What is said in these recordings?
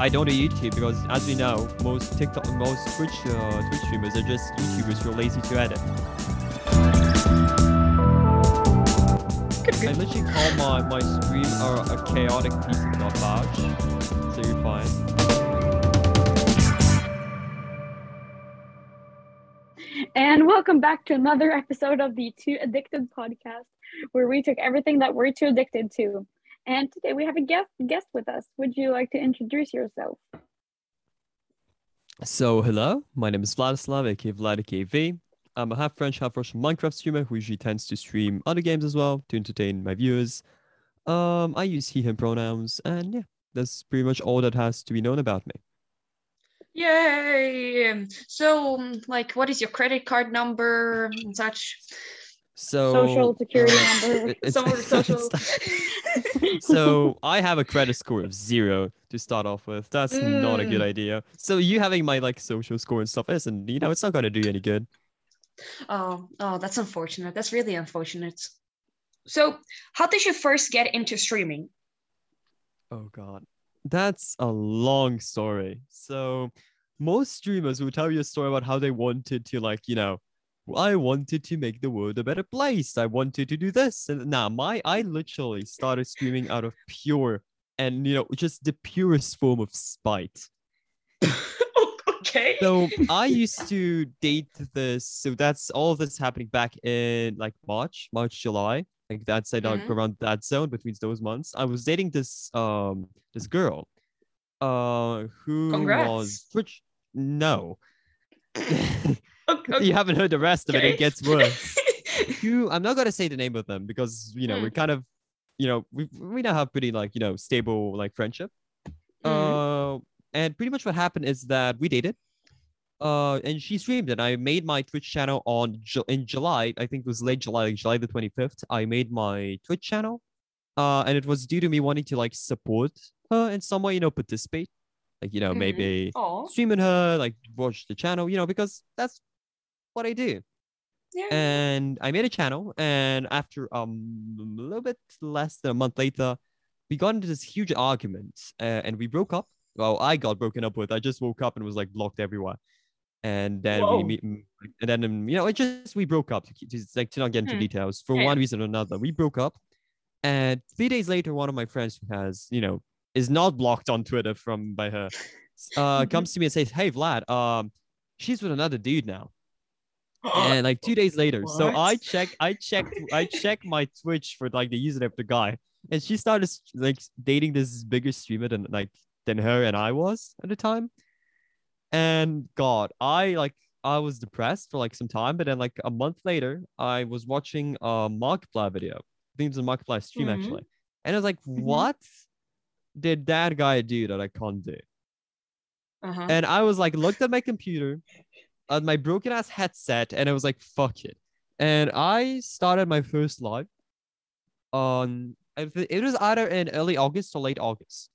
I don't do YouTube because, as we know, most TikTok, most Twitch, uh, Twitch streamers are just YouTubers who are lazy to edit. I literally call my my stream a, a chaotic piece of garbage, so you're fine. And welcome back to another episode of the Too Addicted podcast, where we took everything that we're too addicted to. And today we have a guest guest with us. Would you like to introduce yourself? So, hello, my name is Vladislav, aka Vlad, aka V. I'm a half French, half Russian Minecraft streamer who usually tends to stream other games as well to entertain my viewers. Um, I use he, him pronouns, and yeah, that's pretty much all that has to be known about me. Yay! So, um, like, what is your credit card number and such? So Social security uh, number. it- it's- social. it's- so I have a credit score of zero to start off with. That's not a good Mm. idea. So you having my like social score and stuff isn't, you know, it's not gonna do you any good. oh, oh, that's unfortunate. That's really unfortunate. So, how did you first get into streaming? Oh god. That's a long story. So most streamers will tell you a story about how they wanted to like, you know, I wanted to make the world a better place. I wanted to do this. And now my I literally started screaming out of pure and you know, just the purest form of spite. okay. So I used to date this. So that's all this happening back in like March, March, July. Like that's like Mhm. around that zone between those months. I was dating this um this girl, uh, who Congrats. was which No, Okay, you haven't heard the rest of it. It gets worse. I'm not gonna say the name of them because you know Mm. we're kind of, you know, we we now have pretty like you know stable like friendship. Mhm. Uh, and pretty much what happened is that we dated. Uh, and she streamed and I made my Twitch channel on Ju- in July. I think it was late July, like July the twenty fifth. I made my Twitch channel. Uh, and it was due to me wanting to like support her in some way, you know, participate, like you know Mhm. maybe Oh, streaming her, like watch the channel, you know, because that's what I do yeah. and I made a channel. And after um a little bit less than a month later, we got into this huge argument, uh, and we broke up. Well, I got broken up with. I just woke up and was like blocked everywhere. And then Whoa. we meet, and then um, you know, it just we broke up. To like to not get into Hmm. details for Yeah, one reason or another. We broke up, and three days later, one of my friends who has you know is not blocked on Twitter from by her, uh, comes to me and says, "Hey, Vlad, um, she's with another dude now." And like two days later so i What? check i checked i checked my twitch for like the username of the guy and she started like dating this bigger streamer than like than her and i was at the time and god i like i was depressed for like some time but then like a month later i was watching a markiplier video i think it was a markiplier stream Mhm. actually and i was like Mhm. what did that guy do that i can't do uh-huh. and I was like, looked at my computer, at my broken ass headset, and I was like, fuck it. And I started my first live on, it was either in early August or late August.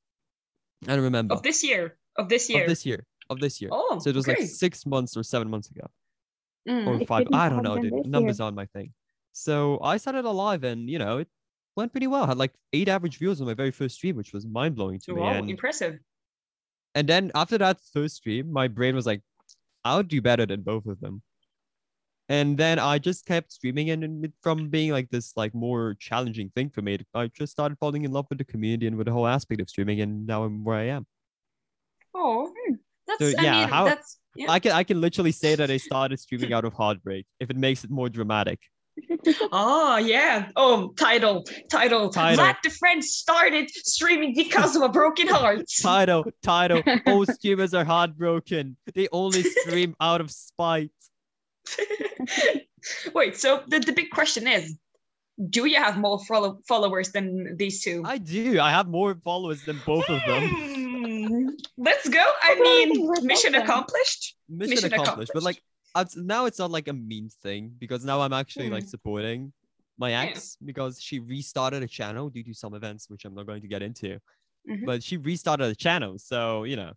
I don't remember. of this year. Of this year. Of this year. Of this year. Oh, so it was okay. like six months or seven months ago, Mm. or five. I don't know, dude. Numbers year. aren't my thing. So I started a live, and you know, it went pretty well. I had like eight average views on my very first stream, which was mind blowing to me. Wow, And impressive. and then after that first stream, my brain was like, I'll do better than both of them. And then I just kept streaming, and from being like this like more challenging thing for me, I just started falling in love with the community and with the whole aspect of streaming, and now I'm where I am. Oh, hmm. that's So, I yeah, mean, how- that's yeah. I can I can literally say that I started streaming out of heartbreak if it makes it more dramatic. Oh yeah. Oh, title, title. Title. Vlad the French started streaming because of a broken heart. Title, title. All streamers are heartbroken. They only stream out of spite. Wait, so the, the big question is, do you have more follow- followers than these two? I do. I have more followers than both of them. Hmm, Let's go. I Okay, I think mean, mission accomplished. mission, Mission accomplished. But like accomplished. it's- now it's not like a mean thing because now I'm actually like Mm. supporting my Yeah. ex because she restarted a channel due to some events which I'm not going to get into. Mhm. But she restarted a channel, so you know,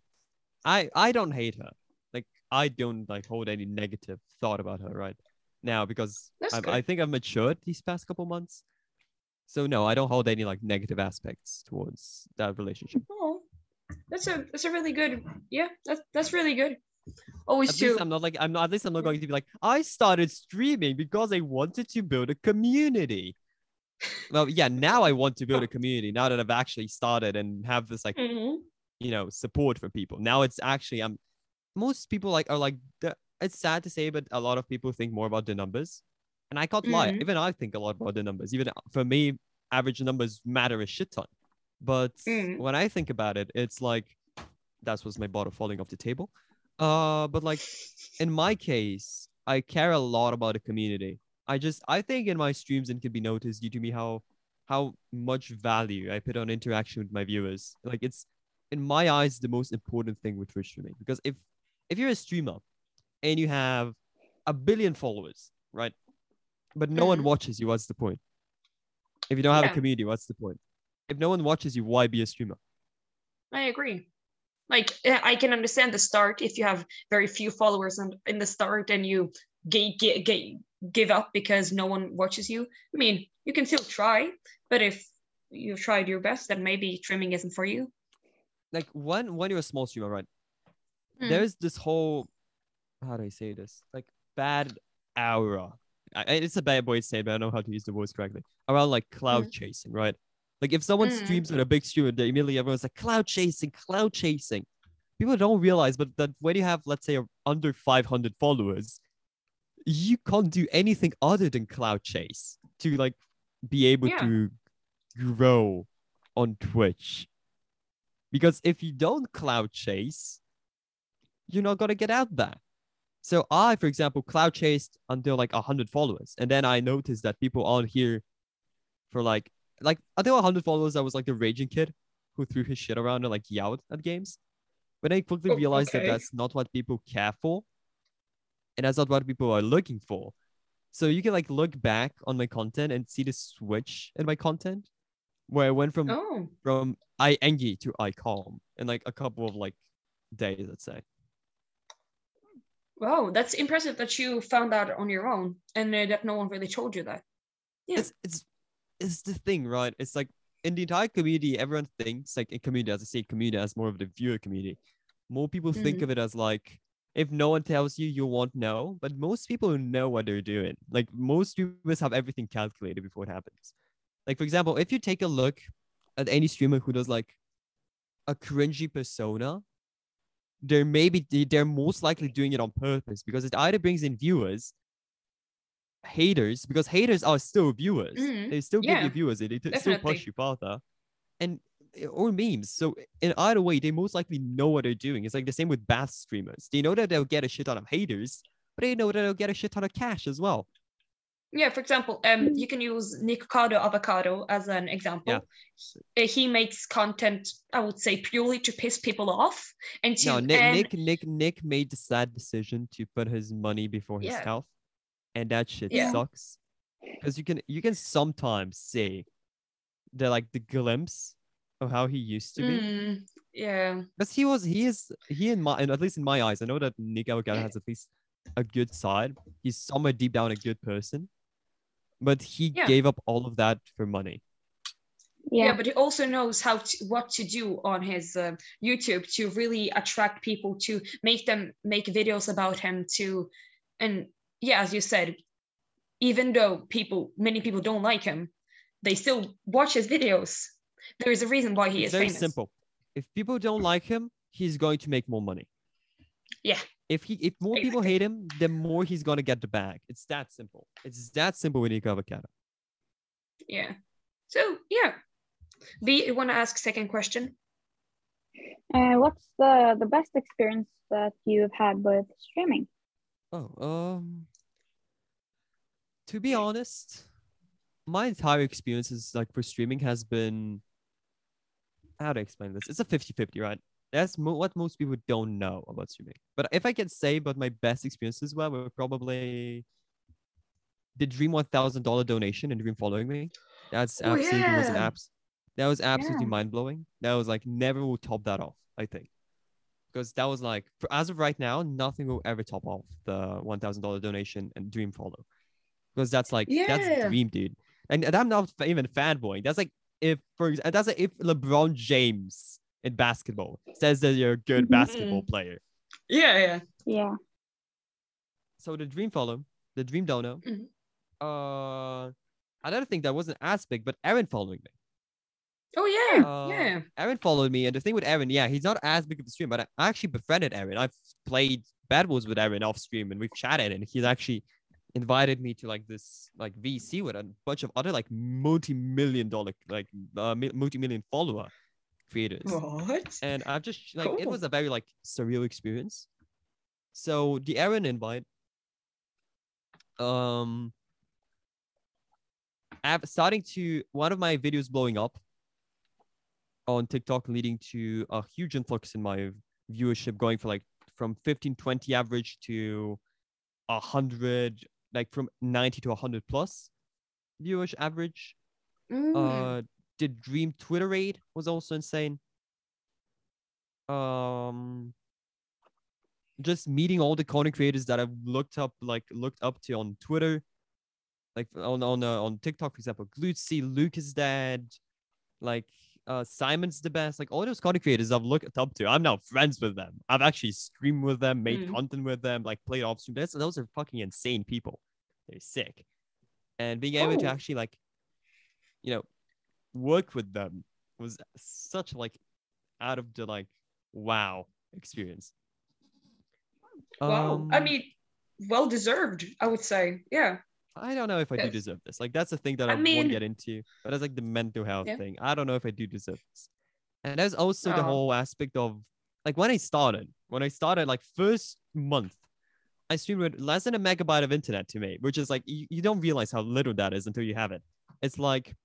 I I don't hate her. Like I don't like hold any negative thought about her right now because I. I think I've matured these past couple months. So no, I don't hold any like negative aspects towards that relationship. Oh, that's a that's a really good. Yeah, that's that's really good. Always At to least I'm not like I'm not at least I'm not going to be like I started streaming because I wanted to build a community. Well, yeah, now I want to build a community now that I've actually started and have this like Mhm. you know support from people. Now it's actually I'm most people like are like it's sad to say, but a lot of people think more about the numbers, and I can't lie. Mhm. Even I think a lot about the numbers. Even for me, average numbers matter a shit ton. But Mm. when I think about it, it's like that was my bottle falling off the table. Uh, but like in my case, I care a lot about the community. I just I think in my streams it can be noticed due to me how how much value I put on interaction with my viewers. Like it's in my eyes the most important thing with Twitch streaming because if if you're a streamer and you have a billion followers, right? But no one Mhm. watches you, what's the point? If you don't have Yeah. a community, what's the point? If no one watches you, why be a streamer? I agree. Like eh, I can understand the start if you have very few followers and in the start and you ga- ga- ga- give up because no one watches you. I mean, you can still try, but if you've tried your best, then maybe trimming isn't for you. Like when when you're a small streamer, right? Mm. There's this whole how do I say this? Like bad aura. I, it's a bad way to say but I don't know how to use the words correctly. Around like cloud chasing, right? Like if someone Mm. streams with a big stream they immediately everyone's like cloud chasing, cloud chasing. People don't realize, but that when you have, let's say, under 500 followers, you can't do anything other than cloud chase to like be able Yeah. to grow on Twitch. Because if you don't cloud chase, you're not gonna get out there. So I, for example, cloud chased until like 100 followers, and then I noticed that people aren't here for like like until 100 followers. I was like the raging kid who threw his shit around and like yelled at games. But I quickly Oh, realized okay. that that's not what people care for, and that's not what people are looking for. So you can like look back on my content and see the switch in my content, where I went from Oh, from I angry to I calm in like a couple of like days, let's say. wow, that's impressive that you found out on your own and uh, that no one really told you that. Yeah. It's it's it's the thing, right? It's like in the entire community, everyone thinks like in community, as I say, community as more of the viewer community. More people think Mhm. of it as like if no one tells you, you won't know. But most people know what they're doing. Like most streamers have everything calculated before it happens. Like for example, if you take a look at any streamer who does like a cringy persona, they're maybe they're most likely doing it on purpose because it either brings in viewers, haters, because haters are still viewers. Mhm. They still give Yeah, you viewers. They, they still push you further, and eh, or memes. So in either way, they most likely know what they're doing. It's like the same with bath streamers. They know that they'll get a shit ton of haters, but they know that they'll get a shit ton of cash as well. Yeah, for example, um, Mm. you can use Nicocado Avocado as an example. He, uh, he makes content, I would say, purely to piss people off and to No, Nick, and- Nick, Nick, Nick made the sad decision to put his money before his Yeah. health, and that shit Yeah. sucks. Because you can you can sometimes see the like the glimpse of how he used to be. Mm, yeah, Because he was he is he in my and at least in my eyes, I know that Nick Avocado has at least a good side. He's somewhere deep down a good person, but he Yeah. gave up all of that for money. yeah, Yeah. but he also knows how to what to do on his uh, YouTube to really attract people to make them make videos about him to, and yeah, as you said, even though people many people don't like him, they still watch his videos. There is a reason why he it's is very famous. simple. If people don't like him, he's going to make more money. Yeah. If he if more people hate him, the more he's gonna get the bag. It's that simple. It's that simple with Nick Avocado. Yeah. So yeah. B, you want to ask second question? Uh, what's the the best experience that you've had with streaming? Oh, um, to be honest, my entire experience is like for streaming has been how to explain this. It's a 50-50, right? That's mo- what most people don't know about streaming. But if I can say about my best experiences, well, were probably the Dream one thousand dollar donation and Dream following me. That's Oh, absolutely was an yeah. abs. That was absolutely Yeah. mind blowing. That was like never will top that off. I think because that was like for, as of right now, nothing will ever top off the one thousand dollar donation and Dream follow because that's like that's Yeah. Dream, dude. And, and I'm not even fanboying. That's like if for ex- that's like if LeBron James in basketball. Says that you're a good Mhm. basketball player. Yeah, yeah. Yeah. So the dream follow, the dream dono. Mhm. Uh, another thing that wasn't as big, but Aaron following me. Oh yeah, Uh, yeah. Aaron followed me, and the thing with Aaron, yeah, he's not as big of a stream, but I I actually befriended Aaron. I've played Bed Wars with Aaron off stream, and we've chatted, and he's actually invited me to like this like VC with a bunch of other like multi-million dollar like uh, multi-million follower creators. What? and I've just like it was a very like surreal experience. So the Aaron invite, um, I've starting to one of my videos blowing up on TikTok, leading to a huge influx in my viewership, going for like from 15, 20 average to a hundred, like from 90 to 100 plus viewers average. Mm. Uh, the Dream Twitter raid was also insane. Um, just meeting all the content creators that I've looked up, like looked up to on Twitter, like on on uh, on TikTok, for example, Glutzy, Luke is dead, like uh Simon's the best, like all those content creators I've looked up to. I'm now friends with them. I've actually streamed with them, made Mm. content with them, like played off stream. That's, those are fucking insane people. They're sick, and being able to Oh. actually like, you know, work with them was such like out of the like wow experience. wow. I Um, mean, well deserved. I would say. Yeah. I don't know if I do deserve this. Like that's the thing that I, I won't get into, but that's like the mental health Yeah. thing. I don't know if I do deserve this. And there's also the Oh. whole aspect of like when I started, when I started like first month, I streamed with less than a megabyte of internet to me, which is like you, you don't realize how little that is until you have it. It's like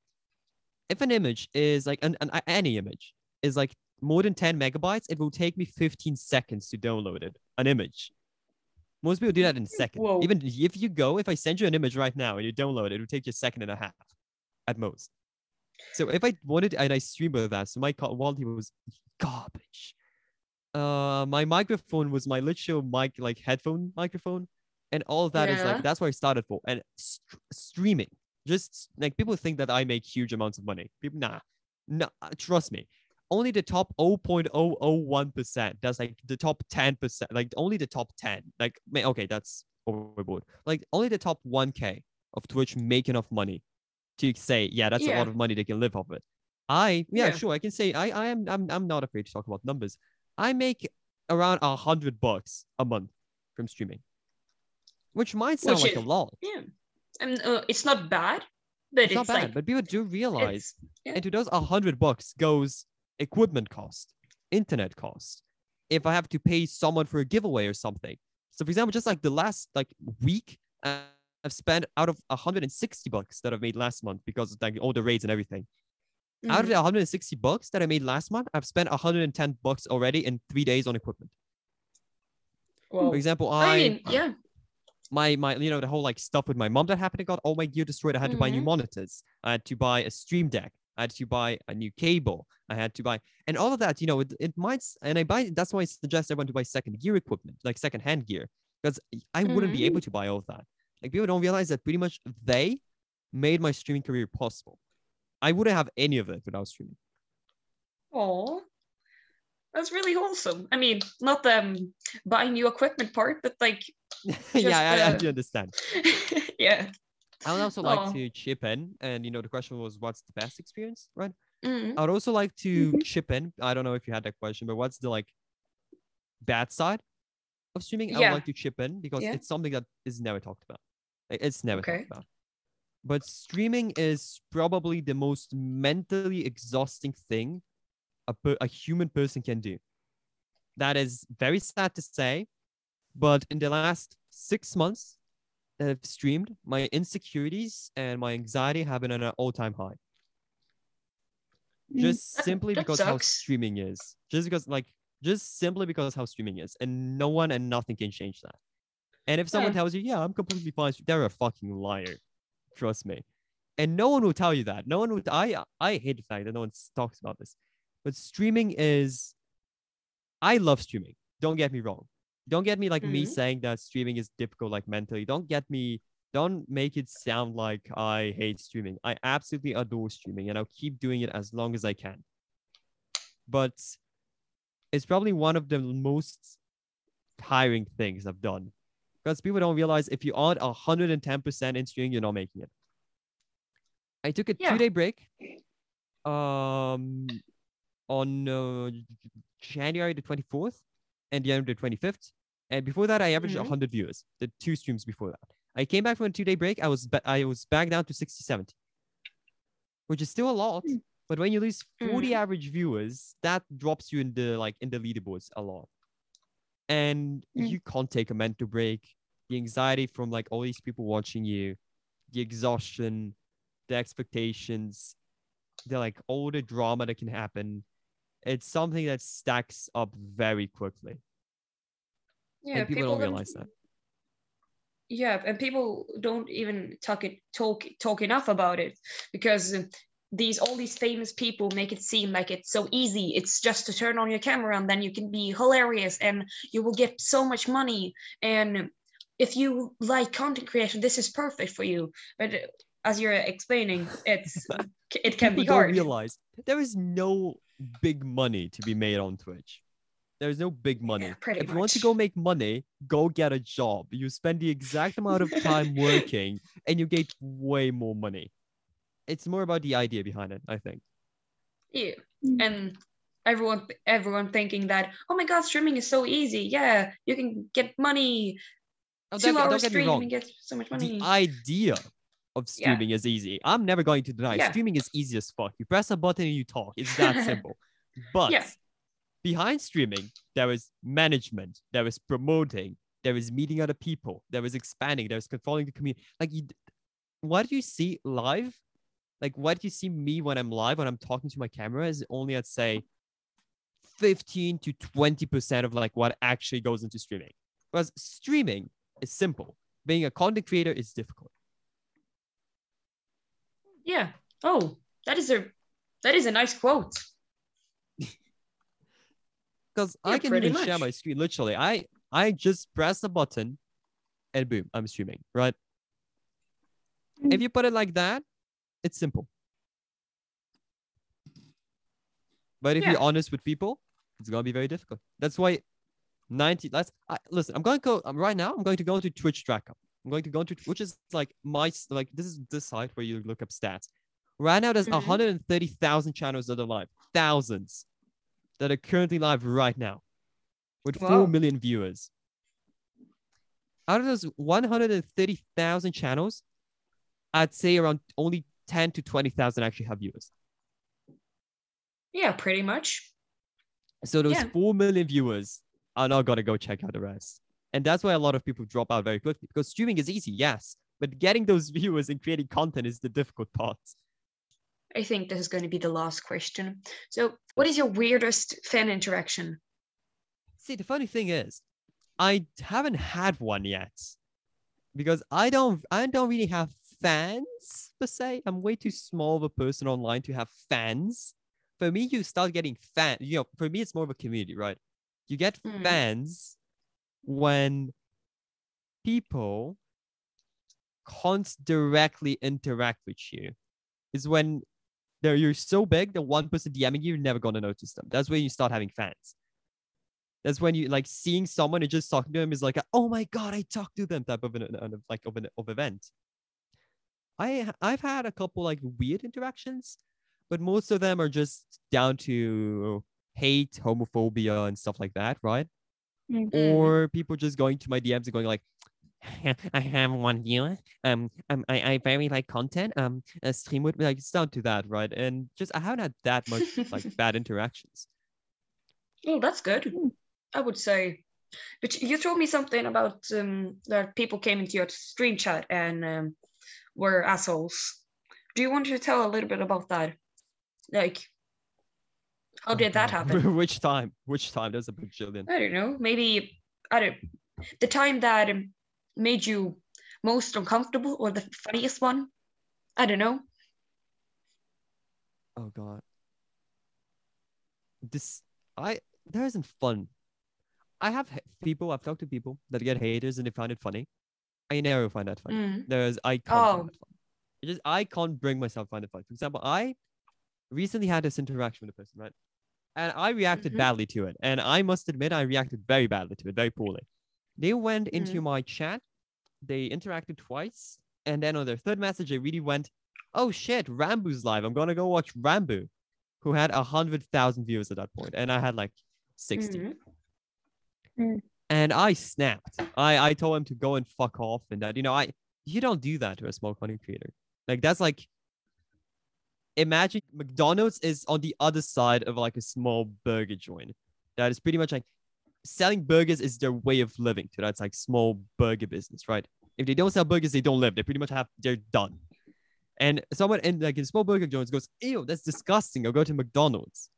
if an image is like an, an any image is like more than 10 megabytes, it will take me 15 seconds to download it, an image. Most people do that in a second. Whoa. Even if you go, if I send you an image right now and you download it, it will take you a second and a half at most. So if I wanted and I stream with that, so my quality was garbage. Uh, my microphone was my literal mic, like headphone microphone, and all of that is Yeah. like that's what I started for. And st- streaming, just like people think that I make huge amounts of money. People, nah, no, uh, trust me. Only the top 0.001%. That's like the top 10%. Like only the top 10. Like, okay, that's overboard. Like only the top 1K of Twitch make enough money to say, yeah, that's a lot of money they can live off it. I, yeah, Yeah. sure, I can say I, I am, I'm, I'm not afraid to talk about numbers. I make around a hundred bucks a month from streaming, which might sound Which like a lot. Yeah. And uh, it's not bad, but It's it's, not bad, like but people do realize yeah. to those a hundred bucks goes equipment cost, internet cost. If I have to pay someone for a giveaway or something. So for example, just like the last like week, I've spent out of 160 bucks that I've made last month because of like all the raids and everything. Out of Mhm. the 160 bucks that I made last month, I've spent 110 bucks already in three days on equipment. well, For example, I I mean, yeah. my my you know the whole like stuff with my mom that happened. I got all my gear destroyed. I had to buy new Mhm. monitors. I had to buy a stream deck. I had to buy a new cable. I had to buy and all of that. You know, it, it might and I buy. That's why I suggest everyone to buy second gear equipment, like second hand gear, because I wouldn't be able to buy all of that. Like people don't realize that pretty much they made my streaming career possible. I wouldn't have any of it without streaming. Oh, that's really wholesome. I mean, not the um, buying new equipment part, but like, yeah, I, I do understand. yeah. I would also like to chip in, and you know, the question was, what's the best experience, right? Mhm. I would also like to Mhm. chip in. I don't know if you had that question, but what's the like bad side of streaming? I would like to chip in because Yeah. it's something that is never talked about. It's never Okay. talked about. But streaming is probably the most mentally exhausting thing a, per- a human person can do. That is very sad to say, but in the last six months that I've streamed, my insecurities and my anxiety have been at an all-time high. Mm. just That- simply that because how streaming is. Just because like just simply because how streaming is. And no one and nothing can change that. And if someone Yeah. tells you yeah i'm completely fine they're a fucking liar. Trust me. And no one will tell you that. No one would i i hate the fact that no one talks about this. But streaming is i love streaming. Don't get me wrong don't get me like me Mhm. saying that streaming is difficult like mentally don't get me don't make it sound like I hate streaming. I absolutely adore streaming and I'll keep doing it as long as I can. But it's probably one of the most tiring things I've done. Because people don't realize if you aren't 110% in streaming, you're not making it. I took a Yeah. two day break um, on uh, January the 24th and January the 25th. And before that, I averaged Mhm. 100 viewers, the two streams before that. I came back from a two day break. I was, ba- I was back down to 60, 70, which is still a lot. Mm. But when you lose 40 Mhm. average viewers, that drops you in the like in the leaderboards a lot. And Mm. you can't take a mental break. The anxiety from like all these people watching you, the exhaustion, the expectations, the like all the drama that can happen. It's something that stacks up very quickly. Yeah, and people, don't realize that. Yeah, and people don't even talk it talk talk enough about it because these all these famous people make it seem like it's so easy. It's just to turn on your camera and then you can be hilarious and you will get so much money. And if you like content creation, this is perfect for you. But as you're explaining, it's it can people be hard. don't realize there is no big money to be made on Twitch. There's no big money. Yeah, pretty if you want to go make money, go get a job. You spend the exact amount of time working and you get way more money. It's more about the idea behind it, I think. Yeah, Mm. and everyone everyone thinking that oh my god, streaming is so easy. Yeah, you can get money. Oh, Two don't, hours don't stream wrong. and get so much money. The idea of Yeah. streaming is easy. I'm never going to deny Yeah. streaming is easy as fuck. You press a button and you talk. It's that simple. But behind streaming, there is management, there is promoting, there is meeting other people, there is expanding, there is controlling the community. Like you, what do you see live, like what do you see me when I'm live, when I'm talking to my camera, is only I'd say 15 to 20 percent of like what actually goes into streaming. Whereas streaming is simple. Being a content creator is difficult. Yeah. Oh, that is a that is a nice quote. because Yeah, I can pretty even share my screen. Literally, I I just press the button, and boom, I'm streaming. Right? If Mm. you put it like that, it's simple. But if Yeah. you're honest with people, it's gonna be very difficult. That's why 90. Let's I, listen. I'm going to go um, right now. I'm going to go to Twitch Tracker. I'm going to go to which is like my like this is this site where you look up stats. Right now, there's Mhm. 130,000 channels that are live, thousands that are currently live right now, with Wow. four million viewers. Out of those 130,000 channels, I'd say around only 10 to 20,000 actually have viewers. Yeah, pretty much. So those Yeah. 4 million viewers are not going to go check out the rest. And that's why a lot of people drop out very quickly because streaming is easy, yes, but getting those viewers and creating content is the difficult part. I think this is going to be the last question. So, what is your weirdest fan interaction? See, the funny thing is, I haven't had one yet because I don't I don't really have fans per se. I'm way too small of a person online to have fans. For me, you start getting fans. You know, for me, it's more of a community, right? You get Mhm. fans when people can't directly interact with you. Is when they're you're so big that one person DMing you, you're never gonna notice them. That's when you start having fans. That's when you like seeing someone and just talking to them is like, a, oh my god, I talked to them type of an, an like of an of event. I I've had a couple like weird interactions, but most of them are just down to hate, homophobia, and stuff like that, right? Mm. Mm. Or people just going to my DMs and going like, I have one viewer. Um, um I, I very like content. Um, a stream would be like it's down to that, right? And just I haven't had that much like bad interactions. Oh, that's good. Mm. I would say. But you told me something about um, that people came into your stream chat and um, were assholes. Do you want to tell a little bit about that? Like, how did that happen? Which time? Which time? There's a bajillion. I don't know. Maybe I don't. The time that made you most uncomfortable or the funniest one? I don't know. Oh god. This I there isn't fun. I have people I've talked to people that get haters and they find it funny. I never find that funny. Mm. There's I can't Oh. find it funny. It just I can't bring myself to find it funny. For example, I recently had this interaction with a person, right? And I reacted Mhm. badly to it. And I must admit, I reacted very badly to it, very poorly. They went into my chat, they interacted twice, and then on their third message, they really went, "Oh shit, Ranboo's live. I'm gonna go watch Ranboo," who had a hundred thousand views at that point, and I had like 60 Mhm. and I snapped. I I told him to go and fuck off, and that you know I you don't do that to a small content creator. Like that's like imagine McDonald's is on the other side of like a small burger joint. That is pretty much like selling burgers is their way of living. So that's like small burger business, right? If they don't sell burgers, they don't live. They pretty much have they're done. And someone in like in small burger joints goes, "Ew, that's disgusting." I'll go to McDonald's,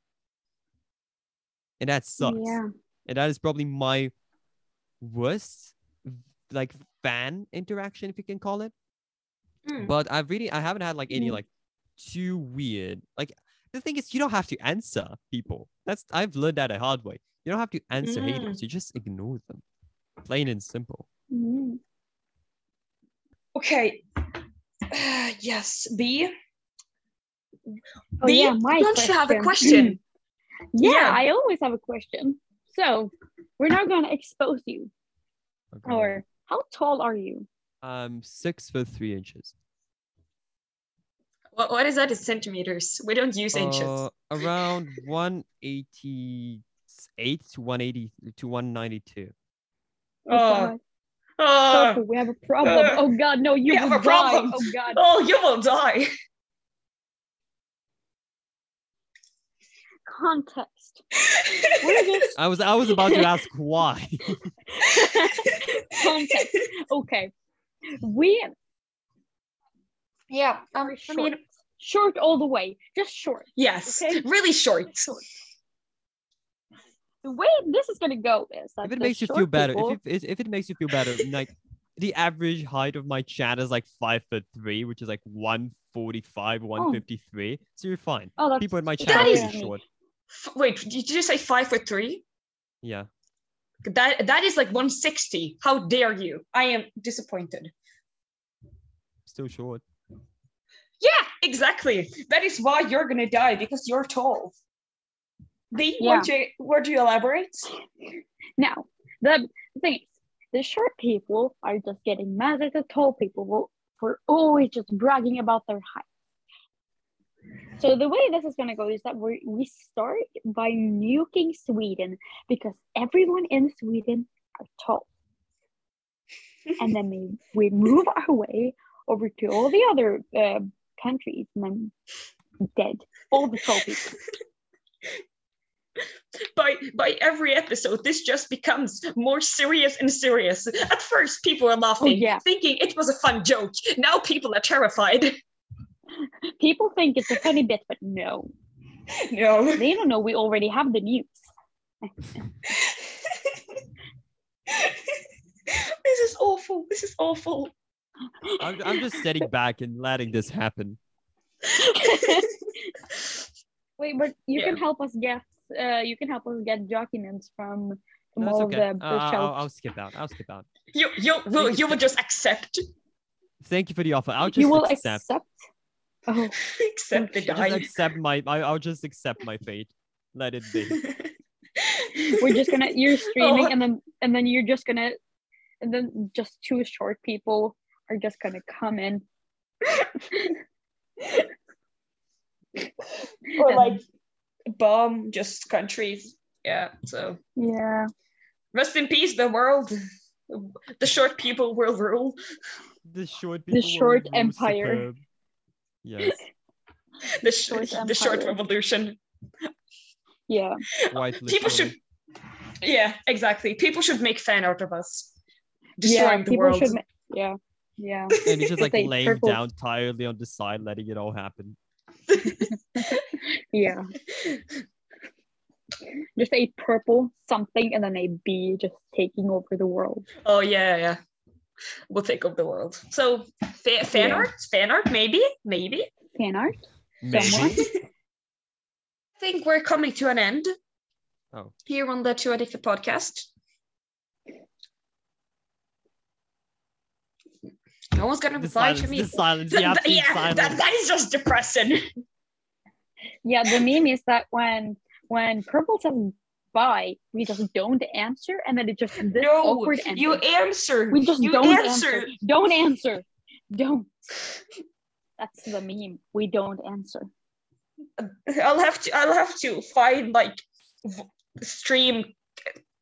and that sucks Yeah. and that is probably my worst like fan interaction if you can call it Mm. but i've really i haven't had like any Mm. like too weird like the thing is you don't have to answer people that's i've learned that a hard way you don't have to answer haters you just ignore them plain and simple Mhm. Okay. Uh, yes, B. Oh, B, yeah, my don't you have a question? yeah, Yeah. I always have a question. So we're not gonna expose you. Okay. Or how tall are you? um six foot three inches What, what is that in centimeters? We don't use inches. Uh, around 188 to 180 to 192 Oh, Oh, God. Oh, we have a problem. uh, oh God, no, you have will a problem. die. Oh God. oh, you will die. Context. We're just i was i was about to ask why context. Okay. We yeah, um, I short. mean, short all the way. Just short. yes, Okay. really short. The way this is gonna go is that if it makes you feel better, people- if, it, if it makes you feel better, like the average height of my chat is like five foot three, which is like 145, 153. So you're fine. oh, that's People in my chat are That is- pretty short. Wait, did you say five foot three? Yeah. That that is like 160. How dare you? I am disappointed. Still short. Yeah, exactly. That is why you're gonna die because you're tall. B, Yeah. would you would you elaborate? Now, the thing is, the short people are just getting mad at the tall people for- always just bragging about their height. So the way this is gonna go is that we we start by nuking Sweden because everyone in Sweden are tall, and then we we move our way over to all the other uh, countries and then dead. All the tall people. by by every episode this just becomes more serious and serious. At first people are laughing oh, yeah. thinking it was a fun joke. Now people are terrified. People think it's a funny bit, but no, no. They don't know we already have the news. this is awful. This is awful I'm, I'm just sitting back and letting this happen. Wait, but you Yeah. can help us get uh you can help us get documents from from No, all okay. of the, Uh, I'll. I'll skip out. I'll skip out. you you will you will just accept Thank you for the offer. I'll just you will accept. accept. Oh, accept the Just die accept my. I, I'll just accept my fate. Let it be. we're just gonna you're streaming Oh. and then and then you're just gonna and then just two short people are just gonna come in. or like bomb just countries yeah so Yeah. rest in peace the world the short people will rule The short people. will short rule empire. superb. Yes. the, sh- Short the short revolution Yeah. Quite people should yeah exactly people should make fan out of us yeah. destroying the People world should ma- yeah. Yeah. And he's just like Say laying purple. down tiredly on the side, letting it all happen. Yeah. Just a purple something and then a bee just taking over the world. oh yeah yeah we'll take over the world so fa- fan Yeah. art fan art maybe maybe Fan art? Maybe. Someone? i think we're coming to an end Oh. here on the two addicted podcast no one's gonna The reply silence. to me The silence. Th- The absolute yeah silence. that, that is just depressing Yeah, the meme is that when when Purple says bye, we just don't answer, and then it just this no, awkward ending. you answer. we just you don't answer. answer. Don't answer. Don't. That's the meme. We don't answer. I'll have to. I'll have to find like v- stream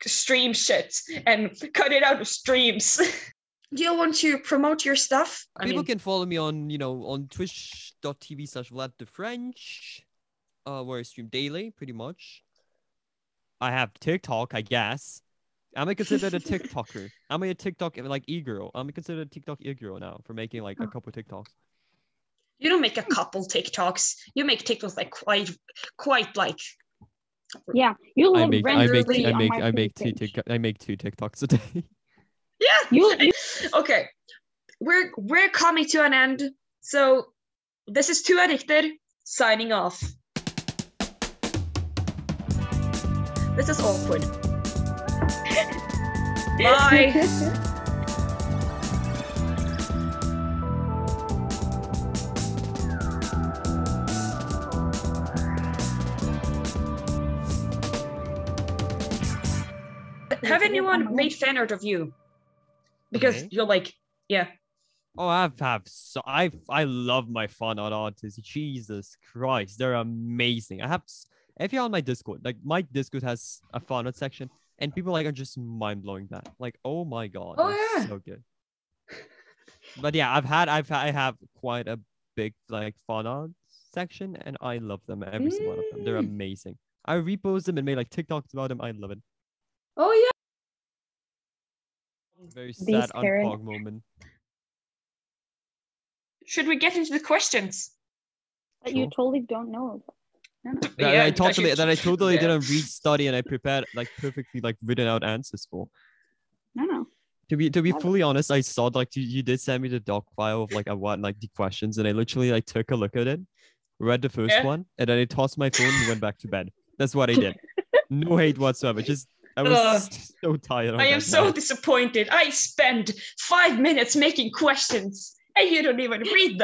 stream shit and cut it out of streams. Do you want to promote your stuff? I People mean, can follow me on, you know, on twitch.tv slash Vlad the French, uh, where I stream daily, pretty much. I have TikTok, I guess. I'm a considered a TikToker. I'm a TikTok like e-girl. Am I'm considered a TikTok e-girl now for making like a couple TikToks. you don't make a couple TikToks. You make TikToks like quite, quite like. Yeah, you I live make I make free I on make my I make two page. tic- I make two TikToks a day. Yeah. You, you okay, we're we're coming to an end. So this is Too Addicted signing off. This is awkward. Bye. Have anyone made fan art of you? Because you're like, yeah. Oh, I've have so I I love my fun art artists. Jesus Christ, they're amazing. I have if you're on my Discord, like my Discord has a fun art section, and people like are just mind blowing that. Like, oh my god, Oh, yeah. so good. But yeah, I've had I've I have quite a big like fun art section, and I love them every single one of them. They're Mm. amazing. I repost them and made like TikToks about them. I love it. Oh yeah. Very These sad Karen- unpog moment. Should we get into the questions? that you totally don't know. No, no. That Yeah, I totally should- that I totally yeah. didn't read, study, and I prepared like perfectly like written out answers for. No, no. To be to be Love fully honest, I saw like you, you did send me the doc file of like I want like the questions, and I literally like took a look at it, read the first Yeah. one, and then I tossed my phone and went back to bed. That's what I did. no hate whatsoever. Just I was Ugh. so tired. of I am so night. disappointed. I spent five minutes making questions and you don't even read them.